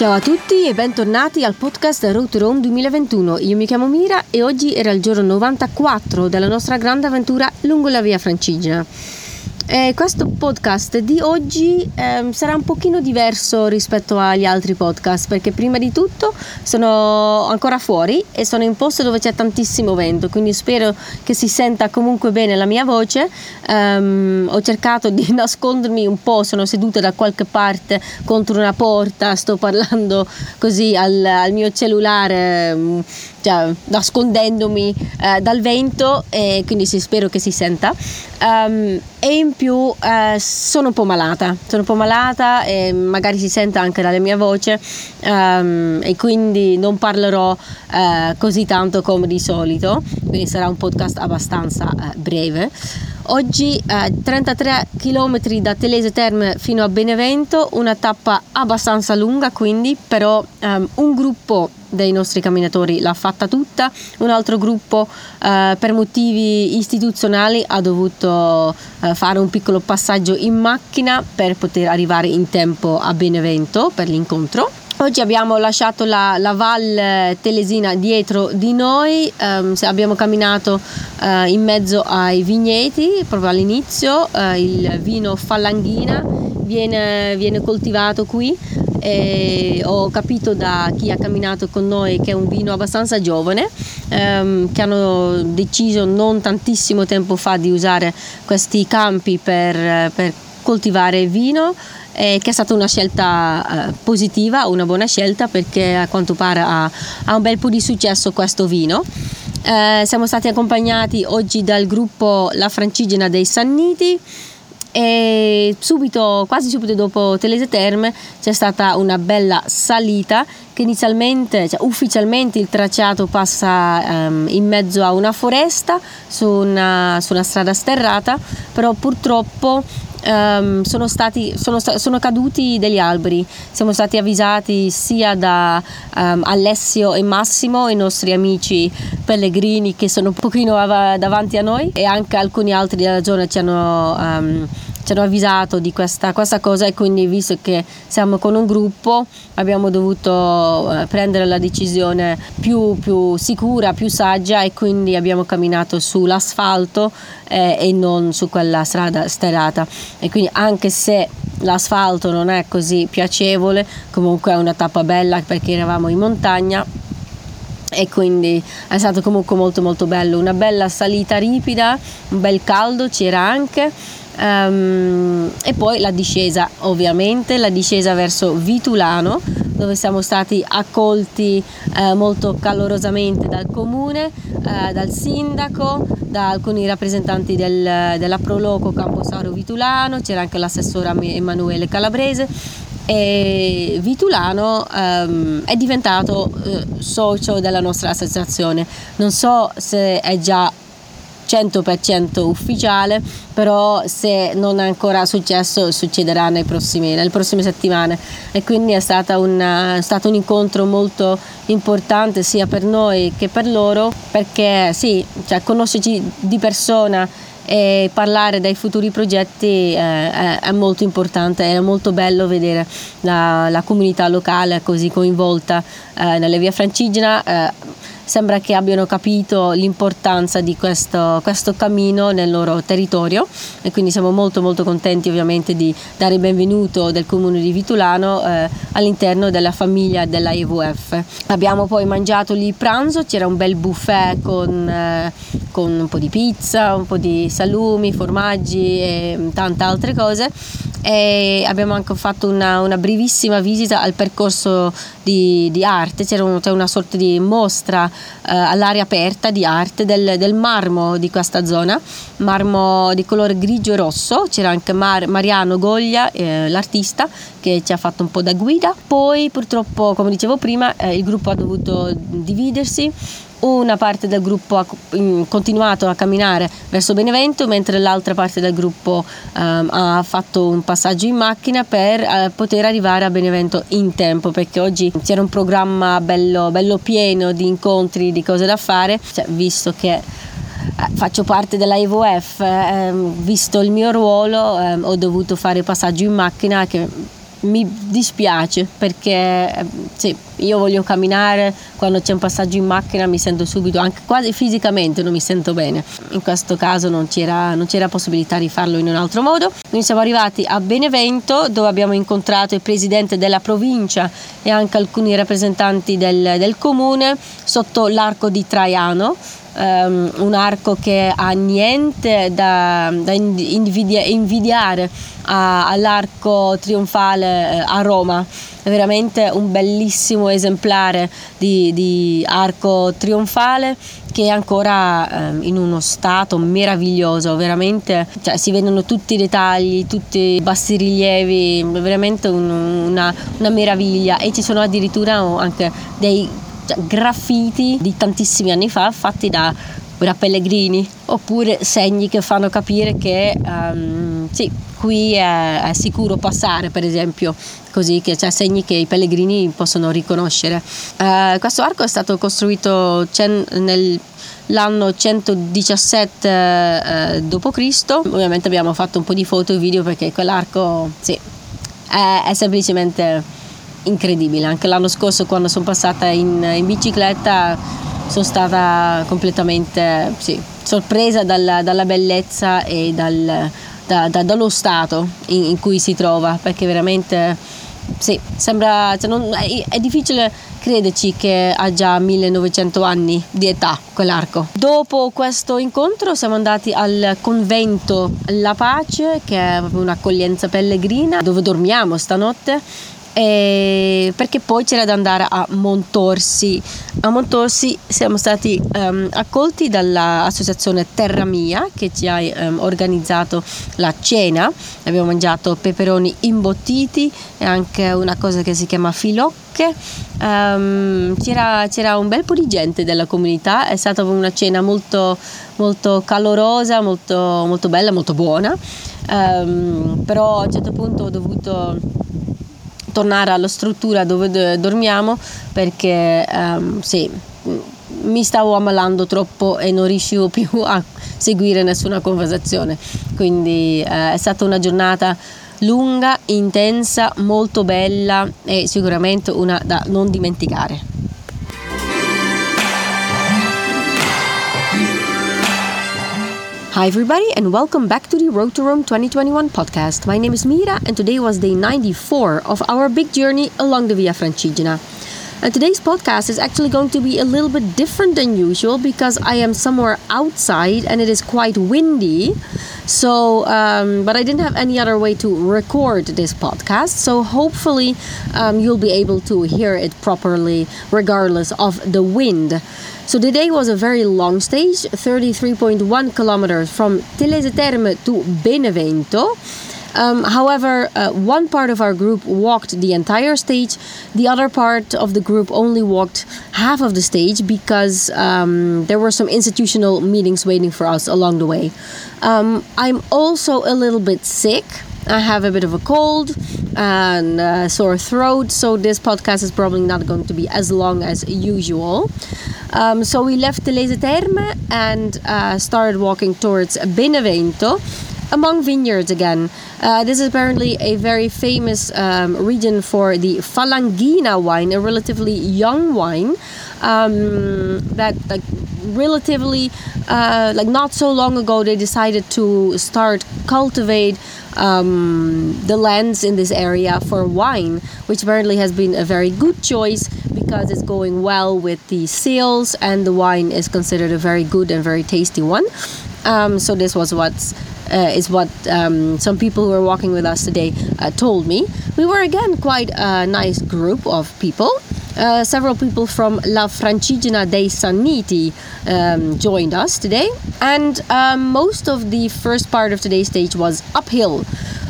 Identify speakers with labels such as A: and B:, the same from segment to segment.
A: Ciao a tutti e bentornati al podcast Road to Rome 2021. Io mi chiamo Mira e oggi era il giorno 94 della nostra grande avventura lungo la via Francigena. Eh, questo podcast di oggi eh, sarà un pochino diverso rispetto agli altri podcast perché prima di tutto sono ancora fuori e sono in posto dove c'è tantissimo vento, quindi spero che si senta comunque bene la mia voce. Um, ho cercato di nascondermi un po', sono seduta da qualche parte contro una porta, sto parlando così al, al mio cellulare. Um, cioè, nascondendomi eh, dal vento e quindi sì, spero che si senta. Um, e in più eh, sono un po' malata sono un po' malata e magari si sente anche dalla mia voce um, e quindi non parlerò eh, così tanto come di solito quindi sarà un podcast abbastanza eh, breve. Oggi eh, 33 km da Telese Terme fino a Benevento, una tappa abbastanza lunga quindi, però ehm, un gruppo dei nostri camminatori l'ha fatta tutta, un altro gruppo eh, per motivi istituzionali ha dovuto eh, fare un piccolo passaggio in macchina per poter arrivare in tempo a Benevento per l'incontro. Oggi abbiamo lasciato la, la Val Telesina dietro di noi, um, abbiamo camminato uh, in mezzo ai vigneti proprio all'inizio, uh, il vino Fallanghina viene, viene coltivato qui e ho capito da chi ha camminato con noi che è un vino abbastanza giovane um, che hanno deciso non tantissimo tempo fa di usare questi campi per, per coltivare vino eh, che è stata una scelta eh, positiva, una buona scelta perché a quanto pare ha, ha un bel po' di successo questo vino. Eh, siamo stati accompagnati oggi dal gruppo La Francigena dei Sanniti e subito, quasi subito dopo Telese Terme c'è stata una bella salita che inizialmente, cioè ufficialmente il tracciato passa um, in mezzo a una foresta su una, su una strada sterrata, però purtroppo um, sono, stati, sono, sono, caduti degli alberi. Siamo stati avvisati sia da um, Alessio e Massimo, i nostri amici pellegrini che sono un pochino av- davanti a noi e anche alcuni altri della zona ci hanno... Um, hanno avvisato di questa, questa, cosa e quindi visto che siamo con un gruppo abbiamo dovuto eh, prendere la decisione più, più, sicura, più saggia e quindi abbiamo camminato sull'asfalto eh, e non su quella strada sterrata e quindi anche se l'asfalto non è così piacevole comunque è una tappa bella perché eravamo in montagna e quindi è stato comunque molto molto bello. Una bella salita ripida un bel caldo c'era anche Um, e poi la discesa, ovviamente, la discesa verso Vitulano, dove siamo stati accolti eh, molto calorosamente dal comune, eh, dal sindaco, da alcuni rappresentanti del, della Proloco Camposauro Vitulano, c'era anche l'assessore Emanuele Calabrese e Vitulano um, è diventato uh, socio della nostra associazione. Non so se è già 100% ufficiale, però se non è ancora successo succederà prossimi, nelle prossime settimane e quindi è, una, è stato un incontro molto importante sia per noi che per loro perché sì, cioè, conoscerci di persona e parlare dei futuri progetti eh, è, molto importante, è molto bello vedere la, la comunità locale così coinvolta eh, nelle vie Francigena. Eh, sembra che abbiano capito l'importanza di questo, questo cammino nel loro territorio e quindi siamo molto molto contenti ovviamente di dare il benvenuto del comune di Vitulano eh, all'interno della famiglia della EVF. Abbiamo poi mangiato lì pranzo, c'era un bel buffet con, eh, con un po' di pizza, un po' di salumi, formaggi e tante altre cose e abbiamo anche fatto una, una brevissima visita al percorso di, di arte, c'era, un, una sorta di mostra eh, all'aria aperta di arte del, del, marmo di questa zona, marmo di colore grigio e rosso, c'era anche Mar, Mariano Goglia, eh, l'artista, che ci ha fatto un po' da guida, poi purtroppo come dicevo prima eh, il gruppo ha dovuto dividersi una parte del gruppo ha continuato a camminare verso Benevento mentre l'altra parte del gruppo um, ha fatto un passaggio in macchina per uh, poter arrivare a Benevento in tempo perché oggi c'era un programma bello, bello pieno di incontri, di cose da fare, cioè, visto che eh, faccio parte della EVF, eh, visto il mio ruolo eh, ho dovuto fare passaggio in macchina che mi dispiace perché eh, sì, io voglio camminare, quando c'è un passaggio in macchina mi sento subito, anche quasi fisicamente non mi sento bene. In questo caso non c'era, non c'era possibilità di farlo in un altro modo. Noi siamo arrivati a Benevento dove abbiamo incontrato il presidente della provincia e anche alcuni rappresentanti del, del comune sotto l'arco di Traiano um, un arco che ha niente da, da invidia, invidiare a, all'arco trionfale eh, a Roma. È veramente un bellissimo esemplare di, di arco trionfale che è ancora eh, in uno stato meraviglioso, veramente cioè, si vedono tutti i dettagli, tutti i bassi rilievi, veramente un, una, una meraviglia e ci sono addirittura anche dei graffiti di tantissimi anni fa fatti da, da pellegrini oppure segni che fanno capire che um, sì, qui è, è, sicuro passare per esempio così che c'è segni che i pellegrini possono riconoscere uh, questo arco è stato costruito cen- nell'anno 117 eh, d.C. Ovviamente abbiamo fatto un po' di foto e video perché quell'arco sì, è, è semplicemente incredibile. Anche l'anno scorso quando sono passata in, in bicicletta sono stata completamente sì, sorpresa dalla, dalla, bellezza e dal, da, da, dallo stato in, in, cui si trova perché veramente sì, sembra, cioè non, è, è, difficile crederci che ha già 1900 anni di età quell'arco. Dopo questo incontro siamo andati al convento La Pace che è un'accoglienza pellegrina dove dormiamo stanotte e perché poi c'era da andare a Montorsi. A Montorsi siamo stati um, accolti dall'associazione Terra Mia che ci ha um, organizzato la cena. Abbiamo mangiato peperoni imbottiti e anche una cosa che si chiama filocche. Um, c'era, c'era, un bel po' di gente della comunità, è stata una cena molto, molto calorosa, molto, molto bella, molto buona. però a un certo punto ho dovuto tornare alla struttura dove dormiamo perché um, sì, mi stavo ammalando troppo e non riuscivo più a seguire nessuna conversazione. Quindi eh, è stata una giornata lunga, intensa, molto bella e sicuramente una da non dimenticare. Hi, everybody, and welcome back to the Road to Rome 2021 podcast. My name is Mira, and today was day 94 of our big journey along the Via Francigena. And today's podcast is actually going to be a little bit different than usual because I am somewhere outside and it is quite windy. So, um, but I didn't have any other way to record this podcast. So, hopefully, um, you'll be able to hear it properly regardless of the wind. So today was a very long stage, 33.1 kilometers from Telese Terme to Benevento. Um, however, uh, one part of our group walked the entire stage. The other part of the group only walked half of the stage because um, there were some institutional meetings waiting for us along the way. Um, I'm also a little bit sick. I have a bit of a cold and a sore throat, so this podcast is probably not going to be as long as usual. Um, so we left Telese Terme and uh, started walking towards Benevento among vineyards again. Uh, this is apparently a very famous um, region for the Falangina wine, a relatively young wine um, that like relatively uh, like not so long ago they decided to start cultivate um, the lands in this area for wine, which apparently has been a very good choice because it's going well with the sales and the wine is considered a very good and very tasty one. Um, so this was what's uh, is what um, some people who were walking with us today uh, told me. We were again quite a nice group of people. Uh, several people from La Francigena dei Sanniti um, joined us today, and um, most of the first part of today's stage was uphill.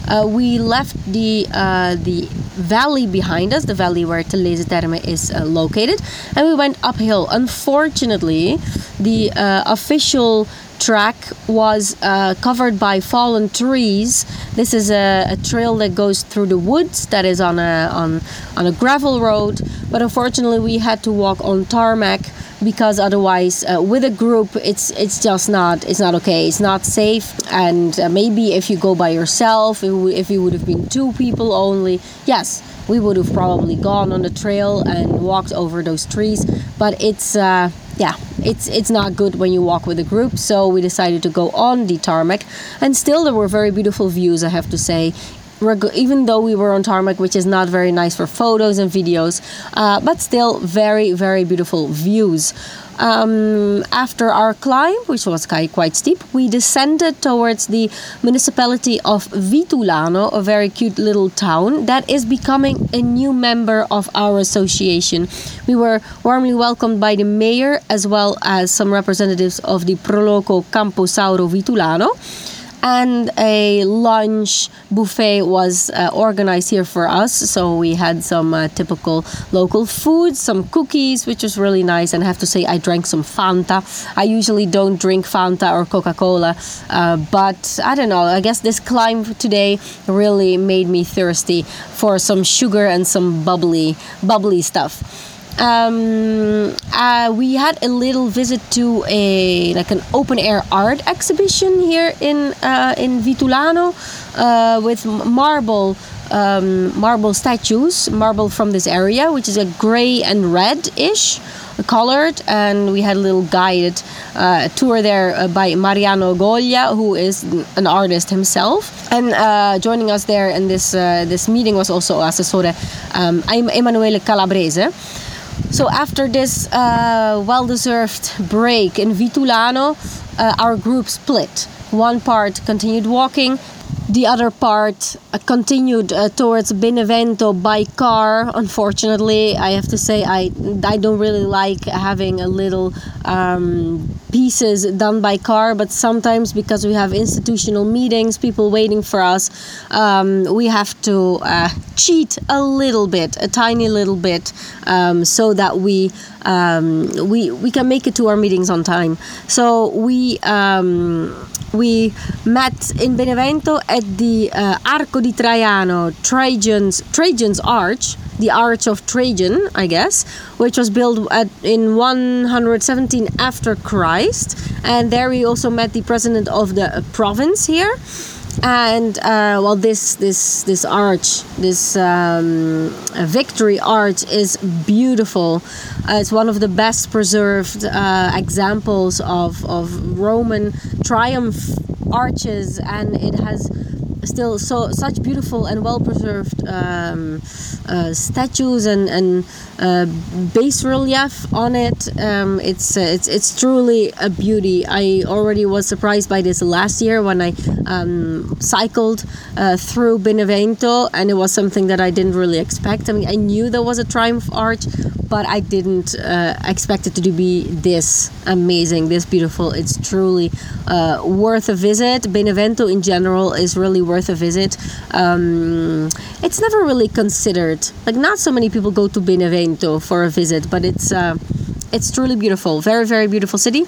A: Uh, we left the uh, the valley behind us, the valley where Telese Terme is uh, located, and we went uphill. Unfortunately, the uh, official track was uh, covered by fallen trees. This is a, a, trail that goes through the woods that is on a on on a gravel road, but unfortunately we had to walk on tarmac because otherwise uh, with a group it's it's just not it's not okay. It's not safe. And uh, maybe if you go by yourself if, we, if you would have been two people only yes we would have probably gone on the trail and walked over those trees. But it's uh, yeah it's it's not good when you walk with a group so we decided to go on the tarmac and still there were very beautiful views i have to say even though we were on tarmac, which is not very nice for photos and videos, uh, but still very, very beautiful views. Um, after our climb, which was quite steep, we descended towards the municipality of Vitulano, a very cute little town that is becoming a new member of our association. We were warmly welcomed by the mayor as well as some representatives of the Proloco Campo Sauro Vitulano and a lunch buffet was uh, organized here for us. So we had some uh, typical local food, some cookies, which was really nice. And I have to say, I drank some Fanta. I usually don't drink Fanta or Coca Cola, uh, but I don't know. I guess this climb today really made me thirsty for some sugar and some bubbly, bubbly stuff um, uh, we had a little visit to a like an open air art exhibition here in uh, in Vitulano uh, with marble um, marble statues, marble from this area, which is a gray and red ish colored. And we had a little guided uh, tour there uh, by Mariano Goglia who is an artist himself. And uh, joining us there in this uh, this meeting was also Assessore um, Emanuele Calabrese so after this uh, well-deserved break in Vitulano, uh, our group split. One part continued walking, the other part uh, continued uh, towards Benevento by car. Unfortunately, I have to say I I don't really like having a little um, pieces done by car, but sometimes because we have institutional meetings, people waiting for us, um, we have to uh, cheat a little bit, a tiny little bit, um, so that we um, we we can make it to our meetings on time. So we um, we met in Benevento at the uh, Arco di Traiano, Trajan's Trajan's Arch, the Arch of Trajan, I guess, which was built at, in 117 after Christ, and there we also met the president of the uh, province here and uh, well this this this arch this um, victory arch is beautiful. Uh, it's one of the best preserved uh, examples of, of roman triumph arches and it has still so such beautiful and well preserved um, uh, statues and and uh, bas relief on it. Um, it's uh, it's it's truly a beauty. I already was surprised by this last year when I um, cycled uh, through Benevento, and it was something that I didn't really expect. I mean, I knew there was a Triumph Arch, but I didn't uh, expect it to be this amazing, this beautiful. It's truly uh, worth a visit. Benevento in general is really worth a visit. Um, it's never really considered. Like not so many people go to Benevento for a visit, but it's. Uh, it's truly beautiful, very very beautiful city.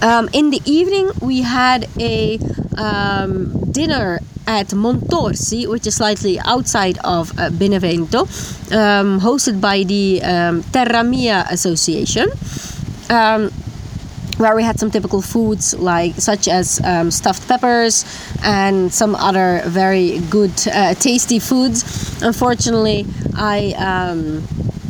A: Um, in the evening, we had a um, dinner at Montorsi, which is slightly outside of uh, Benevento, um, hosted by the um, Terra Mia Association. Um, where we had some typical foods like such as um, stuffed peppers and some other very good uh, tasty foods unfortunately i um,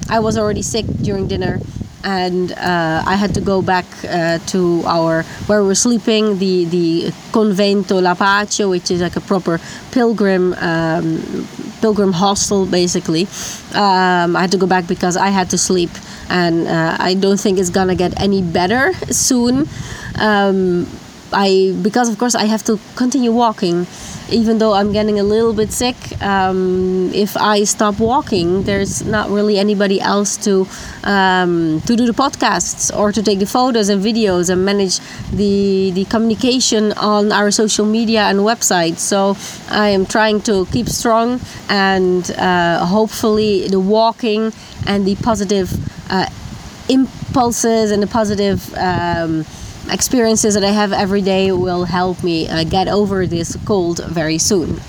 A: i was already sick during dinner and uh, I had to go back uh, to our where we were sleeping, the the Convento La Pace, which is like a proper pilgrim um, pilgrim hostel, basically. Um, I had to go back because I had to sleep and uh, I don't think it's gonna get any better soon. Um, I because of course I have to continue walking, even though I'm getting a little bit sick. Um, if I stop walking, there's not really anybody else to um, to do the podcasts or to take the photos and videos and manage the the communication on our social media and website. So I am trying to keep strong and uh, hopefully the walking and the positive uh, impulses and the positive um, experiences that I have every day will help me uh, get over this cold very soon.